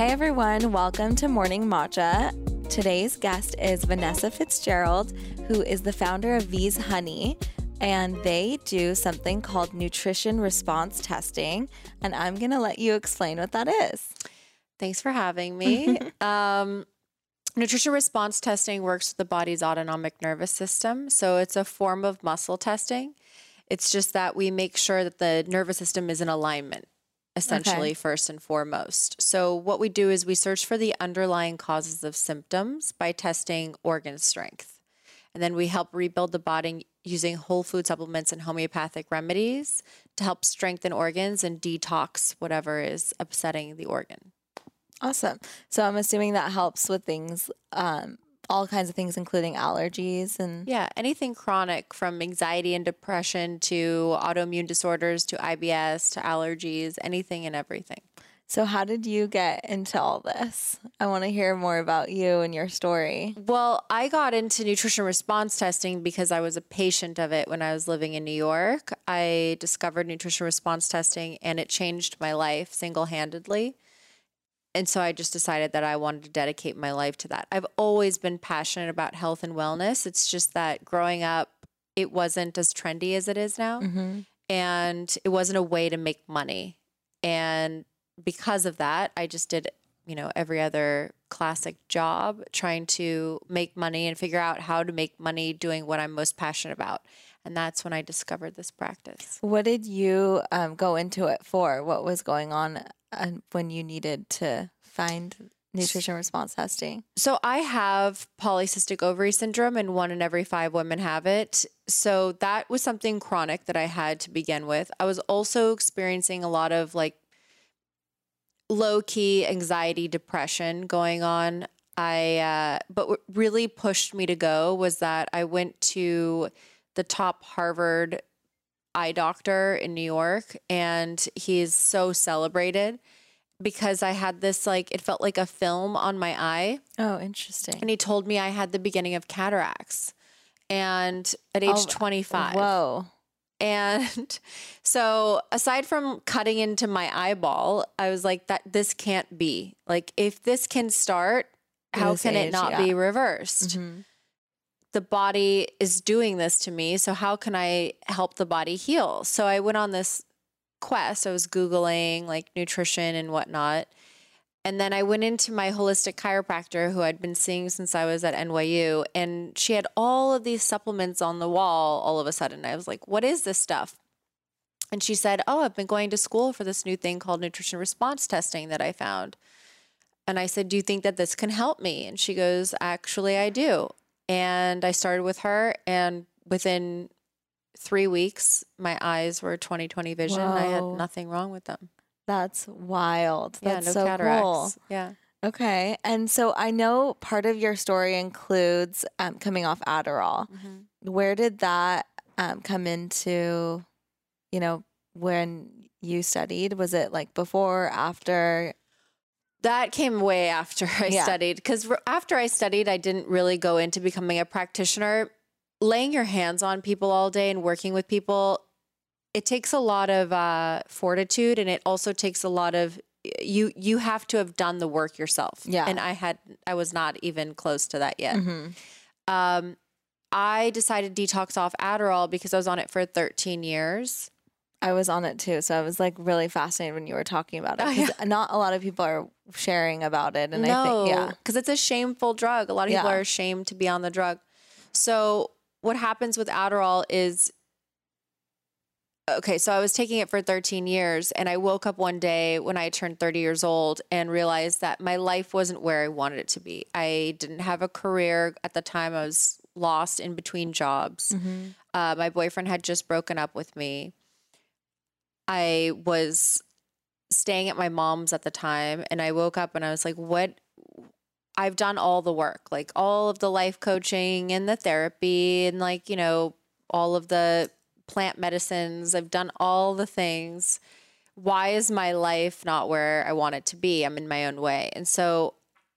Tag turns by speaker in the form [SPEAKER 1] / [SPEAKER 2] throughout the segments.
[SPEAKER 1] Hey everyone, welcome to Morning Matcha. Today's guest is Vanessa Fitzgerald, who is the founder of VeesHoney, and they do something called nutrition response testing. And I'm going to let you explain what that is.
[SPEAKER 2] Thanks for having me. um, nutrition response testing works with the body's autonomic nervous system. So it's a form of muscle testing. It's just that we make sure that the nervous system is in alignment, essentially,
[SPEAKER 1] Okay.
[SPEAKER 2] first and foremost. So, what we do is we search for the underlying causes of symptoms by testing organ strength. And then we help rebuild the body using whole food supplements and homeopathic remedies to help strengthen organs and detox whatever is upsetting the organ.
[SPEAKER 1] Awesome. So I'm assuming that helps with things, um, all kinds of things, including allergies and.
[SPEAKER 2] Yeah, anything chronic from anxiety and depression to autoimmune disorders to IBS to allergies, anything and everything.
[SPEAKER 1] So, how did you get into all this? I want to hear more about you and your story.
[SPEAKER 2] Well, I got into nutrition response testing because I was a patient of it when I was living in New York. I discovered nutrition response testing and it changed my life single handedly. And so I just decided that I wanted to dedicate my life to that. I've always been passionate about health and wellness. It's just that growing up, it wasn't as trendy as it is now. Mm-hmm. And it wasn't a way to make money. And because of that, I just did, you know, every other classic job trying to make money and figure out how to make money doing what I'm most passionate about. And that's when I discovered this practice.
[SPEAKER 1] What did you um, go into it for? What was going on uh, when you needed to find nutrition response testing?
[SPEAKER 2] So I have polycystic ovary syndrome, and one in every five women have it. So that was something chronic that I had to begin with. I was also experiencing a lot of like low key anxiety, depression going on. I, uh, but what really pushed me to go was that I went to the top Harvard eye doctor in New York, and he's so celebrated because I had this like, it felt like a film on my eye.
[SPEAKER 1] Oh, interesting.
[SPEAKER 2] And he told me I had the beginning of cataracts. And at age
[SPEAKER 1] Oh,
[SPEAKER 2] 25.
[SPEAKER 1] Whoa.
[SPEAKER 2] And so aside from cutting into my eyeball, I was like that this can't be. Like if this can start, how
[SPEAKER 1] this
[SPEAKER 2] can it not
[SPEAKER 1] yeah. Mm-hmm.
[SPEAKER 2] be reversed? The body is doing this to me, so how can I help the body heal? So I went on this quest. I was googling like nutrition and whatnot. And then I went into my holistic chiropractor who I'd been seeing since I was at NYU. And she had all of these supplements on the wall all of a sudden. I was like, what is this stuff? And she said, Oh, I've been going to school for this new thing called nutrition response testing that I found. And I said, Do you think that this can help me? And she goes, Actually, I do. And I started with her. And within three weeks, my eyes were 20 20 vision. I had nothing wrong with them.
[SPEAKER 1] That's wild.
[SPEAKER 2] Yeah,
[SPEAKER 1] That's
[SPEAKER 2] no
[SPEAKER 1] so
[SPEAKER 2] cataracts.
[SPEAKER 1] cool.
[SPEAKER 2] Yeah.
[SPEAKER 1] Okay. And so I know part of your story includes um, coming off Adderall.
[SPEAKER 2] Mm-hmm.
[SPEAKER 1] Where did that um, come into, you know, when you studied? Was it like before, after?
[SPEAKER 2] That came way after I
[SPEAKER 1] Yeah.
[SPEAKER 2] studied because after I studied, I didn't really go into becoming a practitioner. Laying your hands on people all day and working with people, it takes a lot of uh, fortitude, and it also takes a lot of you. You have to have done the work yourself.
[SPEAKER 1] Yeah.
[SPEAKER 2] and I had I was not even close to that yet.
[SPEAKER 1] Mhm.
[SPEAKER 2] Um, I decided detox off Adderall because I was on it for 13 years.
[SPEAKER 1] I was on it too. So I was like really fascinated when you were talking about it.
[SPEAKER 2] Oh,
[SPEAKER 1] 'cause Not a lot of people are sharing about it. And I think, yeah.
[SPEAKER 2] because it's a shameful drug. A lot of people are ashamed to be on the drug. So what happens with Adderall is okay. So I was taking it for 13 years, and I woke up one day when I turned 30 years old and realized that my life wasn't where I wanted it to be. I didn't have a career at the time. I was lost in between jobs. Uh, my boyfriend had just broken up with me. I was staying at my mom's at the time and I woke up and I was like, what? I've done all the work, like all of the life coaching and the therapy and like, you know, all of the plant medicines. I've done all the things. Why is my life not where I want it to be? I'm in my own way. And so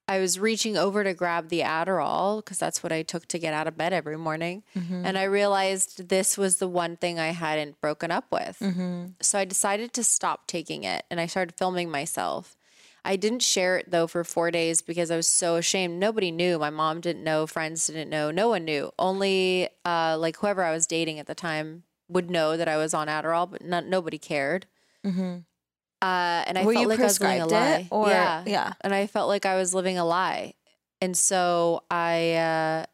[SPEAKER 2] I was reaching over to grab the Adderall because that's what I took to get out of bed every morning. And I realized this was the one thing I hadn't broken up with. So I decided to stop taking it and I started filming myself. I didn't share it though for four days because I was so ashamed. Nobody knew. My mom didn't know. Friends didn't know. No one knew. Only uh, like whoever I was dating at the time would know that I was on Adderall, but not, nobody cared.
[SPEAKER 1] Mm-hmm.
[SPEAKER 2] Uh, and I
[SPEAKER 1] Were
[SPEAKER 2] felt like I was living a lie.
[SPEAKER 1] it, or
[SPEAKER 2] yeah,
[SPEAKER 1] yeah?
[SPEAKER 2] and I felt like I was living a lie. And so I uh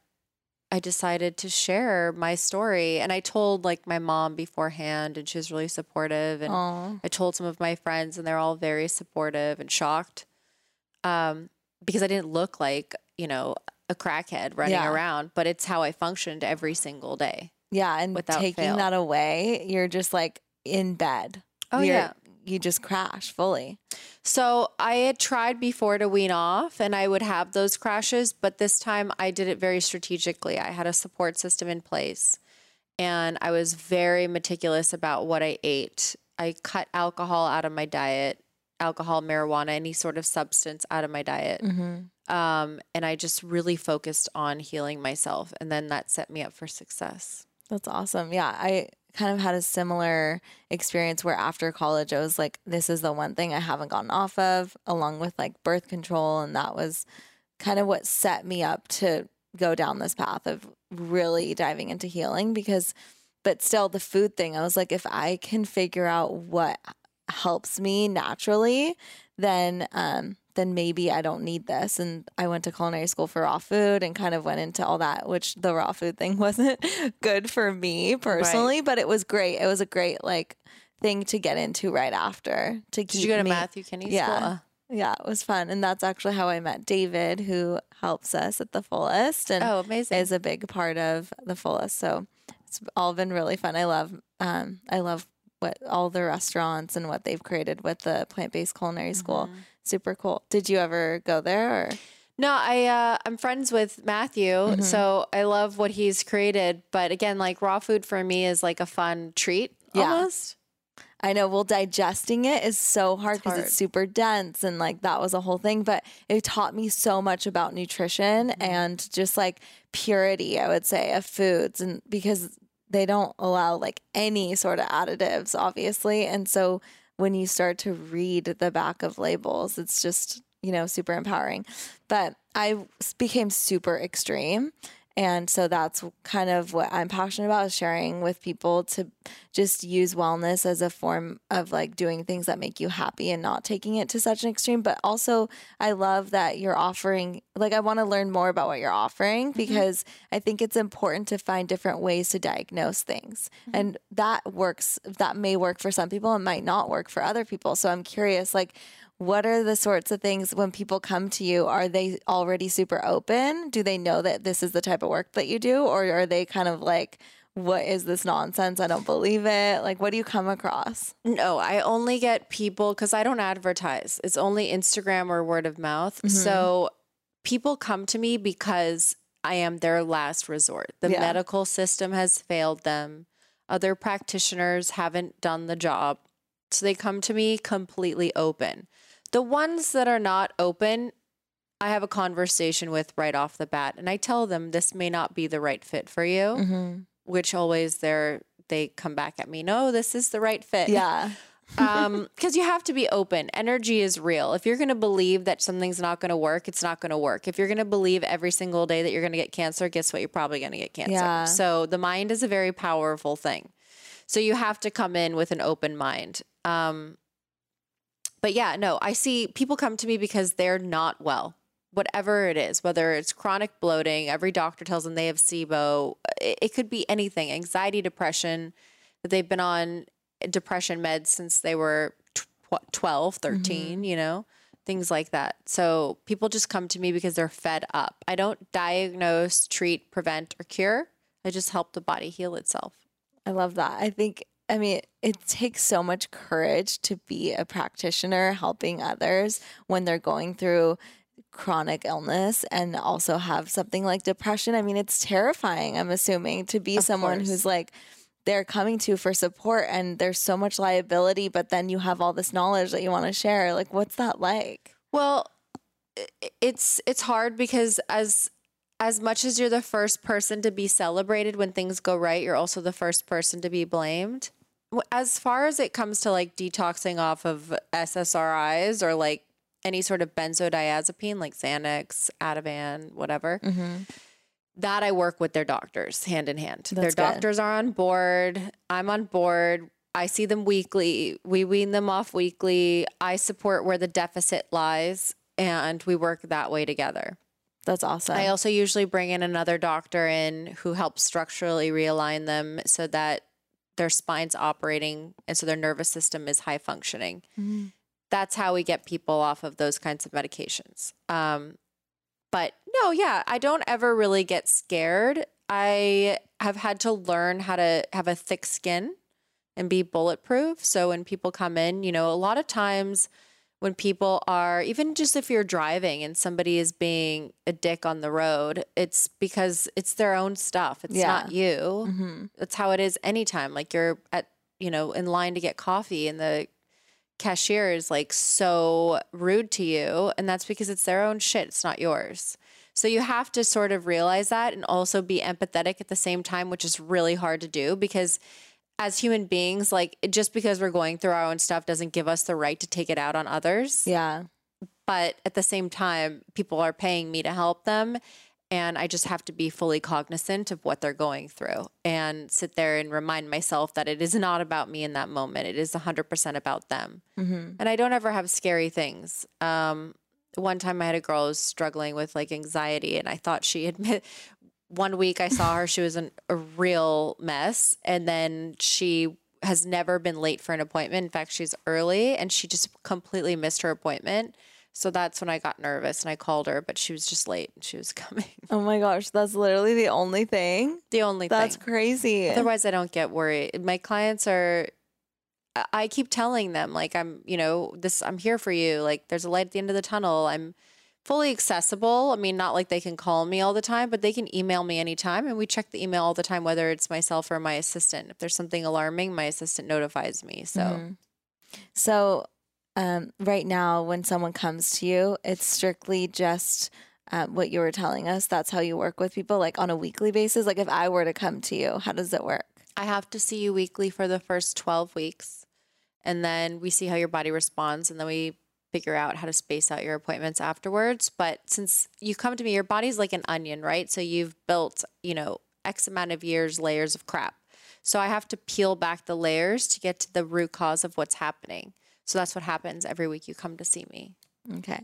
[SPEAKER 2] I decided to share my story and I told like my mom beforehand and she was really supportive and
[SPEAKER 1] Oh,
[SPEAKER 2] I told some of my friends and they're all very supportive and shocked. Um because I didn't look like, you know, a crackhead running
[SPEAKER 1] Yeah.
[SPEAKER 2] around, but it's how I functioned every single day.
[SPEAKER 1] yeah. And
[SPEAKER 2] Without
[SPEAKER 1] taking
[SPEAKER 2] fail.
[SPEAKER 1] that away, you're just like in bed.
[SPEAKER 2] Oh
[SPEAKER 1] You're-
[SPEAKER 2] yeah.
[SPEAKER 1] You just crash fully.
[SPEAKER 2] So I had tried before to wean off and I would have those crashes, but this time I did it very strategically. I had a support system in place and I was very meticulous about what I ate. I cut alcohol out of my diet, alcohol, marijuana, any sort of substance out of my diet.
[SPEAKER 1] Mm-hmm.
[SPEAKER 2] Um, and I just really focused on healing myself. And then that set me up for success.
[SPEAKER 1] That's awesome. Yeah, I kind of had a similar experience where after college, I was like, this is the one thing I haven't gotten off of, along with like birth control. And that was kind of what set me up to go down this path of really diving into healing because, but still, the food thing, I was like, if I can figure out what helps me naturally, then, um, then maybe I don't need this. And I went to culinary school for raw food and kind of went into all that, which the raw food thing wasn't good for me personally, but it was great. It was a great like thing to get into right after to keep
[SPEAKER 2] Did you go to
[SPEAKER 1] me.
[SPEAKER 2] Matthew Kenney
[SPEAKER 1] Yeah.
[SPEAKER 2] school?
[SPEAKER 1] Yeah, it was fun. And that's actually how I met David, who helps us at the fullest and
[SPEAKER 2] Oh, amazing.
[SPEAKER 1] is a big part of the fullest. So it's all been really fun. I love um I love what all the restaurants and what they've created with the plant based culinary school.
[SPEAKER 2] Mm-hmm.
[SPEAKER 1] Super cool. Did you ever go there or
[SPEAKER 2] No, I uh, I'm friends with Matthew,
[SPEAKER 1] Mm-hmm.
[SPEAKER 2] so I love what he's created. But again, like raw food for me is like a fun treat.
[SPEAKER 1] Yeah.
[SPEAKER 2] Almost.
[SPEAKER 1] I know. Well, digesting it is so hard because
[SPEAKER 2] hard.
[SPEAKER 1] it's super dense and like that was a whole thing. But it taught me so much about nutrition
[SPEAKER 2] Mm-hmm.
[SPEAKER 1] and just like purity, I would say, of foods. And because they don't allow like any sort of additives, obviously. And so when you start to read the back of labels, it's just, you know, super empowering. But I became super extreme. And so that's kind of what I'm passionate about is sharing with people to just use wellness as a form of like doing things that make you happy and not taking it to such an extreme. But also, I love that you're offering, like, I want to learn more about what you're offering mm-hmm. because I think it's important to find different ways to diagnose things. Mm-hmm. And that works, that may work for some people and might not work for other people. So I'm curious, like, what are the sorts of things when people come to you? Are they already super open? Do they know that this is the type of work that you do? Or are they kind of like, what is this nonsense? I don't believe it. Like, what do you come across?
[SPEAKER 2] No, I only get people because I don't advertise. It's only Instagram or word of mouth. Mm-hmm. So people come to me because I am their last resort. The
[SPEAKER 1] Yeah.
[SPEAKER 2] medical system has failed them. Other practitioners haven't done the job. So they come to me completely open. The ones that are not open, I have a conversation with right off the bat and I tell them this may not be the right fit for you,
[SPEAKER 1] Mm-hmm.
[SPEAKER 2] which always they're they come back at me, no, this is the right fit.
[SPEAKER 1] Yeah.
[SPEAKER 2] um because you have to be open. Energy is real. If you're going to believe that something's not going to work it's not going to work. If you're going to believe every single day that you're going to get cancer guess what? You're probably going to get cancer.
[SPEAKER 1] Yeah.
[SPEAKER 2] so the mind is a very powerful thing. So you have to come in with an open mind. Um but yeah no i see people come to me because they're not well whatever it is whether it's chronic bloating every doctor tells them they have sibo it, it could be anything anxiety depression that they've been on depression meds since they were tw- 12 mm-hmm. 13 you know things like that. So people just come to me because they're fed up. I don't diagnose treat prevent or cure. I just help the body heal itself.
[SPEAKER 1] I love that. I think, I mean, it takes so much courage to be a practitioner helping others when they're going through chronic illness and also have something like depression. I mean, it's terrifying, I'm assuming, to be
[SPEAKER 2] Of
[SPEAKER 1] someone
[SPEAKER 2] course.
[SPEAKER 1] who's like, they're coming to for support and there's so much liability, but then you have all this knowledge that you want to share. Like, what's that like?
[SPEAKER 2] Well, it's it's hard because as as much as you're the first person to be celebrated when things go right, you're also the first person to be blamed. As far as it comes to like detoxing off of SSRIs or like any sort of benzodiazepine like Xanax, Ativan, whatever.
[SPEAKER 1] Mm-hmm.
[SPEAKER 2] That I work with their doctors hand in hand. their
[SPEAKER 1] That's good.
[SPEAKER 2] doctors are on board. I'm on board. I see them weekly. We wean them off weekly. I support where the deficit lies and we work that way together.
[SPEAKER 1] That's awesome.
[SPEAKER 2] I also usually bring in another doctor in who helps structurally realign them so that their spine's operating and so their nervous system is high functioning.
[SPEAKER 1] Mhm.
[SPEAKER 2] That's how we get people off of those kinds of medications. Um, but no, yeah, I don't ever really get scared. I have had to learn how to have a thick skin and be bulletproof. So when people come in, you know, a lot of times when people are even just if you're driving and somebody is being a dick on the road, it's because it's their own stuff. It's not you.
[SPEAKER 1] Mhm.
[SPEAKER 2] That's how it is anytime. Like you're at, you know, in line to get coffee and the cashier is like so rude to you. And that's because it's their own shit. It's not yours. So you have to sort of realize that and also be empathetic at the same time, which is really hard to do because as human beings, like just because we're going through our own stuff doesn't give us the right to take it out on others
[SPEAKER 1] Yeah.
[SPEAKER 2] but at the same time people are paying me to help them and i just have to be fully cognizant of what they're going through and sit there and remind myself that it is not about me in that moment it is 100% about them
[SPEAKER 1] Mm-hmm.
[SPEAKER 2] and i don't ever have scary things um, one time i had a girl who was struggling with like anxiety and i thought she had one week i saw her she was in a real mess and then she has never been late for an appointment in fact she's early and she just completely missed her appointment so that's when i got nervous and i called her but she was just late and she was coming
[SPEAKER 1] Oh my gosh, that's literally the only thing.
[SPEAKER 2] the only thing.
[SPEAKER 1] That's
[SPEAKER 2] thing
[SPEAKER 1] crazy.
[SPEAKER 2] Otherwise, I don't get worried. My clients are, I keep telling them, like, I'm, you know, this, I'm here for you. Like, there's a light at the end of the tunnel. I'm fully accessible. I mean, not like they can call me all the time, but they can email me anytime. And we check the email all the time, whether it's myself or my assistant. If there's something alarming, my assistant notifies me. So,
[SPEAKER 1] Mhm. So, um, right now, when someone comes to you, it's strictly just um, what you were telling us. That's how you work with people, like on a weekly basis. Like, if I were to come to you, how does it work?
[SPEAKER 2] I have to see you weekly for the first 12 weeks. And then we see how your body responds. And then we figure out how to space out your appointments afterwards. But since you come to me, your body's like an onion, right? So you've built, you know, X amount of years, layers of crap. So I have to peel back the layers to get to the root cause of what's happening. So that's what happens every week you come to see me.
[SPEAKER 1] Okay.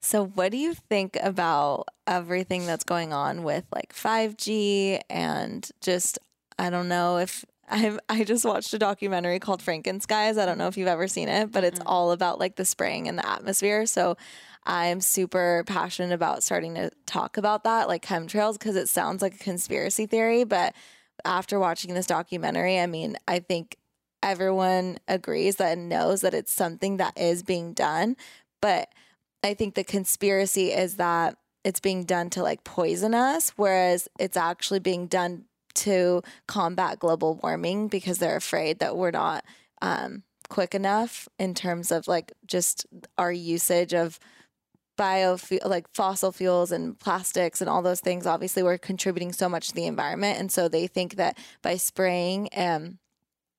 [SPEAKER 1] So, what do you think about everything that's going on with like 5G and just, I don't know if I I just watched a documentary called Frankenskies. I don't know if you've ever seen it, but it's mm. all about like the spraying in the atmosphere. So, I'm super passionate about starting to talk about that, like chemtrails, because it sounds like a conspiracy theory. But after watching this documentary, I mean, I think everyone agrees that and knows that it's something that is being done. But I think the conspiracy is that it's being done to like poison us, whereas it's actually being done to combat global warming because they're afraid that we're not um, quick enough in terms of like just our usage of biofuel like fossil fuels and plastics and all those things obviously we're contributing so much to the environment and so they think that by spraying um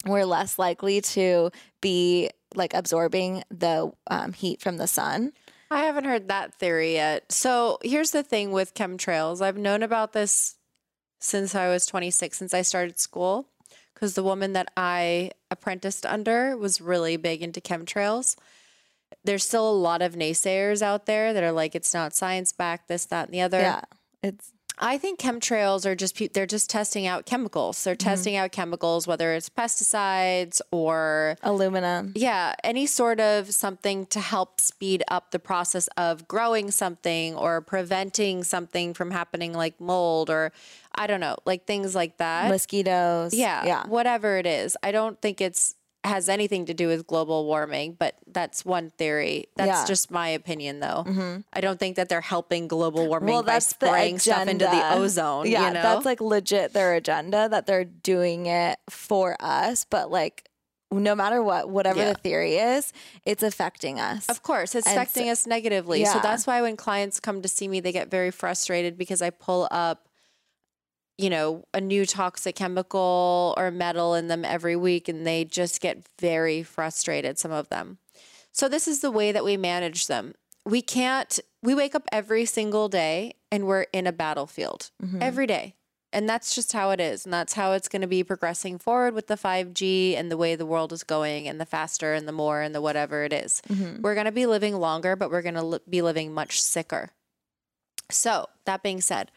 [SPEAKER 1] we're less likely to be like absorbing the um, heat from the sun
[SPEAKER 2] I haven't heard that theory yet. So here's the thing with chemtrails. I've known about this since I was 26, since I started school, because the woman that I apprenticed under was really big into chemtrails. There's still a lot of naysayers out there that are like, it's not science backed, this, that, and the other.
[SPEAKER 1] yeah it's
[SPEAKER 2] I think chemtrails are just they're just testing out chemicals. They're mm-hmm. testing out chemicals, whether it's pesticides or
[SPEAKER 1] aluminum
[SPEAKER 2] yeah, any sort of something to help speed up the process of growing something or preventing something from happening, like mold or I don't know, like things like that.
[SPEAKER 1] mosquitoes
[SPEAKER 2] yeah,
[SPEAKER 1] yeah
[SPEAKER 2] whatever it is. I don't think it's has anything to do with global warming, but that's one theory. That's
[SPEAKER 1] Yeah.
[SPEAKER 2] just my opinion, though. Mm-hmm. I don't think that they're helping global warming
[SPEAKER 1] well
[SPEAKER 2] by spraying stuff into the ozone.
[SPEAKER 1] yeah
[SPEAKER 2] you know?
[SPEAKER 1] that's like legit their agenda that they're doing it for us but like no matter what whatever
[SPEAKER 2] Yeah.
[SPEAKER 1] the theory is it's affecting us
[SPEAKER 2] Of course, it's
[SPEAKER 1] And
[SPEAKER 2] affecting
[SPEAKER 1] so-
[SPEAKER 2] us negatively. So that's why when clients come to see me, they get very frustrated because I pull up, you know, a new toxic chemical or metal in them every week and they just get very frustrated, some of them. So this is the way that we manage them. we can't we wake up every single day and we're in a battlefield
[SPEAKER 1] Mhm.
[SPEAKER 2] every day. And that's just how it is. And that's how it's going to be progressing forward with the 5G and the way the world is going and the faster and the more and the whatever it is.
[SPEAKER 1] Mhm.
[SPEAKER 2] We're going to be living longer, but we're going to li- be living much sicker. So, that being said,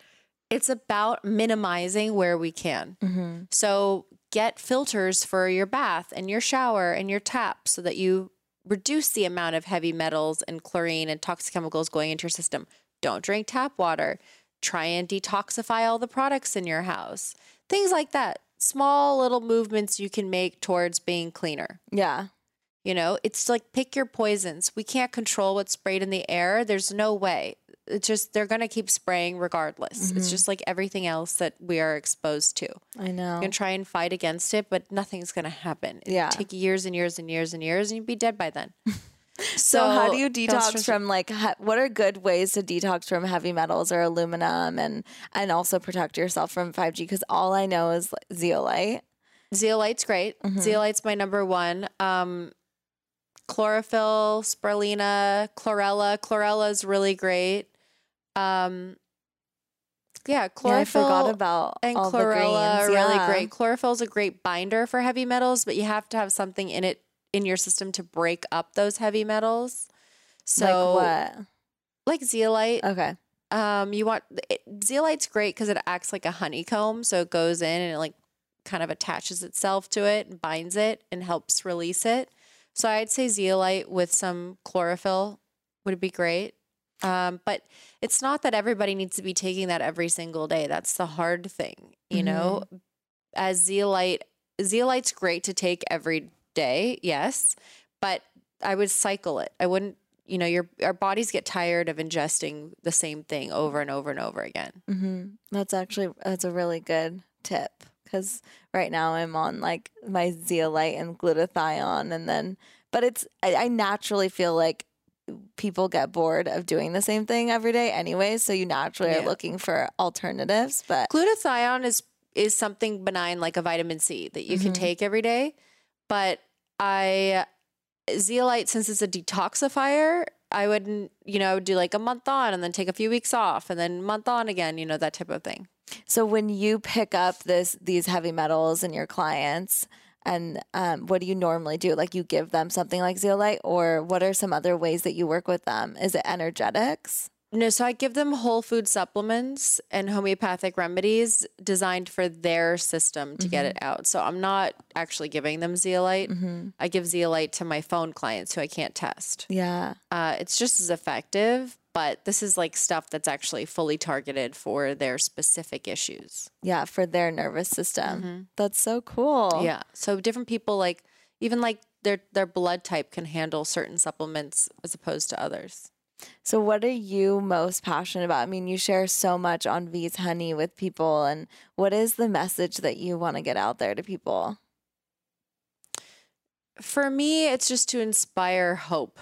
[SPEAKER 2] it's about minimizing where we can.
[SPEAKER 1] Mhm.
[SPEAKER 2] So, get filters for your bath and your shower and your tap so that you reduce the amount of heavy metals and chlorine and toxic chemicals going into your system. Don't drink tap water. Try and detoxify all the products in your house. Things like that. Small little movements you can make towards being cleaner.
[SPEAKER 1] Yeah.
[SPEAKER 2] You know, it's like pick your poisons. We can't control what's sprayed in the air. There's no way. It's just they're going to keep spraying regardless. It's just like everything else that we are exposed to.
[SPEAKER 1] I know.
[SPEAKER 2] You can try and fight against it, but nothing's going to happen. It'd
[SPEAKER 1] Yeah.
[SPEAKER 2] take years and years and years and years, and you'd be dead by then.
[SPEAKER 1] So, how do you detox from like what are good ways to detox from heavy metals or aluminum and and also protect yourself from 5G because all I know is like, zeolite.
[SPEAKER 2] Zeolite's great.
[SPEAKER 1] Mhm.
[SPEAKER 2] Zeolite's my number one. Um, chlorophyll, spirulina, chlorella. Chlorella is really great. Um, yeah,
[SPEAKER 1] Yeah, I
[SPEAKER 2] chlorophyll.
[SPEAKER 1] forgot about
[SPEAKER 2] and chlorella are
[SPEAKER 1] greens.
[SPEAKER 2] really great. Chlorophyll is a great binder for heavy metals, but you have to have something in it in your system to break up those heavy metals. So,
[SPEAKER 1] like what?
[SPEAKER 2] like zeolite,
[SPEAKER 1] Okay.
[SPEAKER 2] um, you want it, zeolite's great because it acts like a honeycomb, so it goes in and it like kind of attaches itself to it and binds it and helps release it. So I'd say zeolite with some chlorophyll would be great. Um, but it's not that everybody needs to be taking that every single day. That's the hard thing, you know. As zeolite, zeolite's great to take every day, yes, but I would cycle it. I wouldn't, you know, your our bodies get tired of ingesting the same thing over and over and over again.
[SPEAKER 1] hmm That's actually that's a really good tip because right now I'm on like my zeolite and glutathione, and then but it's I, I naturally feel like people get bored of doing the same thing every day anyway, so you naturally are looking for alternatives. But
[SPEAKER 2] Glutathione is is something benign like a vitamin C that you can
[SPEAKER 1] Mhm.
[SPEAKER 2] take every day, but I zeolite since it's a detoxifier, I wouldn't, you know, do like a month on and then take a few weeks off and then month on again, you know, that type of thing.
[SPEAKER 1] so when you pick up this these heavy metals in your clients. And um, what do you normally do? Like you give them something like zeolite, or what are some other ways that you work with them? Is it energetics?
[SPEAKER 2] No, so I give them whole food supplements and homeopathic remedies designed for their system to get it out. So I'm not actually giving them zeolite.
[SPEAKER 1] Mm-hmm.
[SPEAKER 2] I give zeolite to my phone clients who I can't test.
[SPEAKER 1] Yeah.
[SPEAKER 2] Uh, it's just as effective, but this is like stuff that's actually fully targeted for their specific issues.
[SPEAKER 1] Yeah, for their nervous system. Mm-hmm. That's so cool.
[SPEAKER 2] Yeah. So different people like even like their their blood type can handle certain supplements as opposed to others.
[SPEAKER 1] So, what are you most passionate about? I mean, you share so much on VeesHoney with people, and what is the message that you want to get out there to people?
[SPEAKER 2] For me, it's just to inspire hope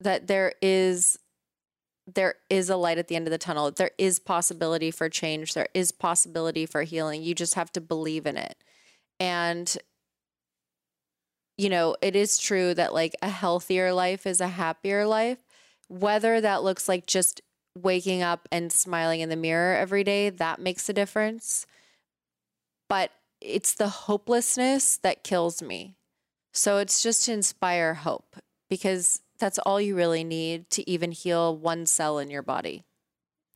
[SPEAKER 2] that there is there is a light at the end of the tunnel. There is possibility for change. There is possibility for healing. You just have to believe in it. And you know, it is true that like a healthier life is a happier life. Whether that looks like just waking up and smiling in the mirror every day, that makes a difference. But it's the hopelessness that kills me. So it's just to inspire hope because that's all you really need to even heal one cell in your body.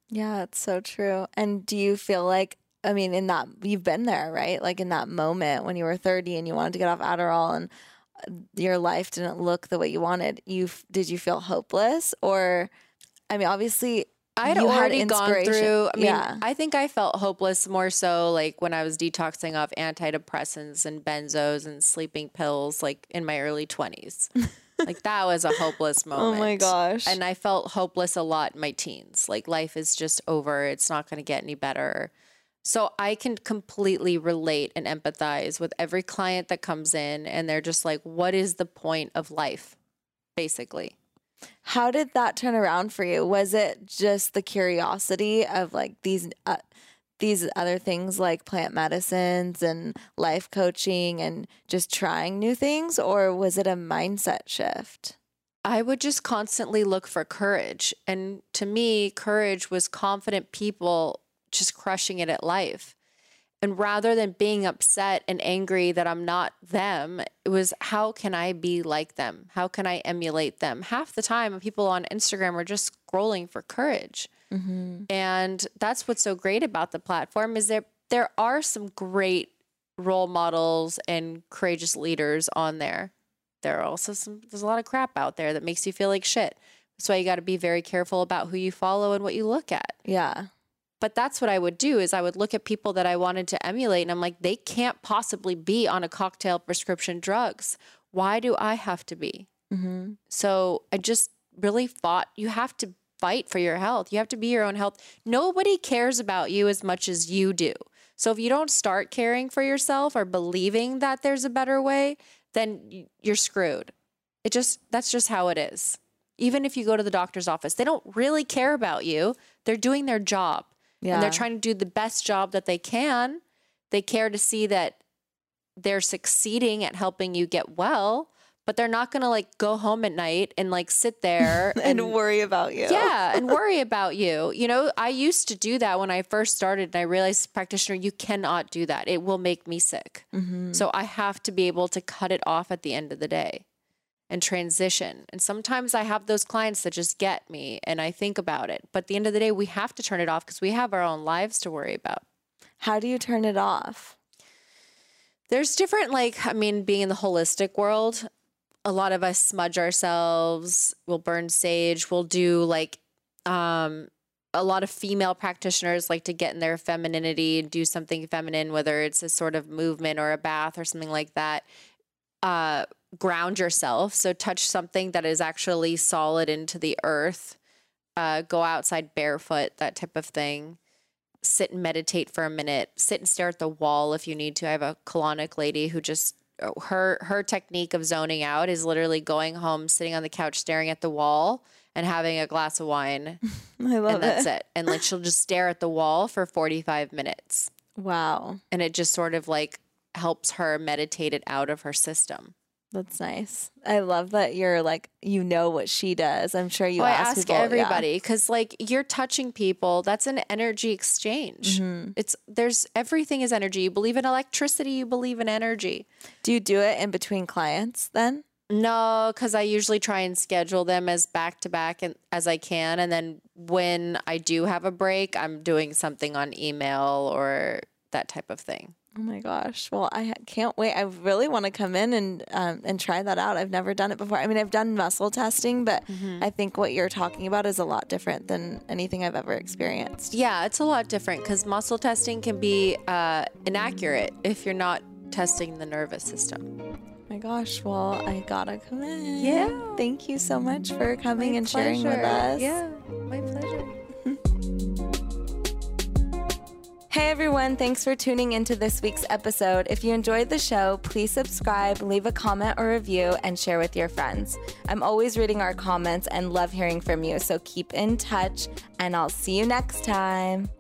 [SPEAKER 1] Yeah, it's so true. And do you feel like, I mean, in that, you've been there, right? Like in that moment when you were 30 and you wanted to get off Adderall and uh, your life didn't look the way you wanted, you did you feel hopeless? Or, I mean, obviously,
[SPEAKER 2] I had
[SPEAKER 1] you had
[SPEAKER 2] already gone through. I mean,
[SPEAKER 1] Yeah.
[SPEAKER 2] I think I felt hopeless more so like when I was detoxing off antidepressants and benzos and sleeping pills, like in my early 20s. like that was a hopeless moment.
[SPEAKER 1] oh my gosh.
[SPEAKER 2] And I felt hopeless a lot in my teens. Like life is just over. It's not going to get any better. So I can completely relate and empathize with every client that comes in and they're just like, what is the point of life? Basically.
[SPEAKER 1] How did that turn around for you? Was it just the curiosity of like these uh, these other things like plant medicines and life coaching and just trying new things or was it a mindset shift?
[SPEAKER 2] I would just constantly look for courage. And to me, courage was confident people just crushing it at life. And rather than being upset and angry that I'm not them, it was how can I be like them? How can I emulate them? Half the time, people on Instagram are just scrolling for courage. Mm-hmm. And that's what's so great about the platform is that there are some great role models and courageous leaders on there. There are also some there's a lot of crap out there that makes you feel like shit. That's why you got to be very careful about who you follow and what you look at.
[SPEAKER 1] Yeah.
[SPEAKER 2] But that's what I would do is I would look at people that I wanted to emulate and I'm like they can't possibly be on a cocktail prescription drugs. Why do I have to be? Mm-hmm. So I just really fought you have to fight for your health. You have to be your own health. Nobody cares about you as much as you do. So if you don't start caring for yourself or believing that there's a better way, then you're screwed. It just that's just how it is. Even if you go to the doctor's office, they don't really care about you. They're doing their job. Yeah. And they're trying to do the best job that they can. They care to see that they're succeeding at helping you get well but they're not going to like go home at night and like sit there
[SPEAKER 1] and, and, worry about you.
[SPEAKER 2] Yeah, and worry about you. You know, I used to do that when I first started and I realized practitioner you cannot do that. It will make me sick. Mm-hmm. So I have to be able to cut it off at the end of the day and transition. And sometimes I have those clients that just get me and I think about it. But at the end of the day, we have to turn it off because we have our own lives to worry about.
[SPEAKER 1] How do you turn it off?
[SPEAKER 2] There's different, like, I mean, being in the holistic world, a lot of us smudge ourselves, we'll burn sage, we'll do like um a lot of female practitioners like to get in their femininity and do something feminine, whether it's a sort of movement or a bath or something like that. Uh, ground yourself. So, touch something that is actually solid into the earth. Uh, go outside barefoot, that type of thing. Sit and meditate for a minute. Sit and stare at the wall if you need to. I have a colonic lady who just her her technique of zoning out is literally going home, sitting on the couch, staring at the wall, and having a glass of wine.
[SPEAKER 1] I love
[SPEAKER 2] and that's it. And like she'll just stare at the wall for forty five minutes.
[SPEAKER 1] Wow.
[SPEAKER 2] And it just sort of like helps her meditate it out of her system.
[SPEAKER 1] That's nice. I love that you're like you know what she does. I'm sure you
[SPEAKER 2] well,
[SPEAKER 1] ask,
[SPEAKER 2] I ask
[SPEAKER 1] people,
[SPEAKER 2] everybody because yeah. like you're touching people. That's an energy exchange. Mm-hmm. It's there's everything is energy. You believe in electricity. You believe in energy.
[SPEAKER 1] Do you do it in between clients then?
[SPEAKER 2] No, because I usually try and schedule them as back to back as I can, and then when I do have a break, I'm doing something on email or that type of thing.
[SPEAKER 1] Oh my gosh. Well, I can't wait. I really want to come in and um, and try that out. I've never done it before. I mean, I've done muscle testing, but mm-hmm. I think what you're talking about is a lot different than anything I've ever experienced.
[SPEAKER 2] Yeah, it's a lot different because muscle testing can be uh, inaccurate if you're not testing the nervous system.
[SPEAKER 1] Oh my gosh. Well, I gotta come in.
[SPEAKER 2] Yeah.
[SPEAKER 1] Thank you so much for coming my and pleasure. sharing with us.
[SPEAKER 2] Yeah, my pleasure.
[SPEAKER 1] Hey everyone, thanks for tuning into this week's episode. If you enjoyed the show, please subscribe, leave a comment or review, and share with your friends. I'm always reading our comments and love hearing from you, so keep in touch, and I'll see you next time.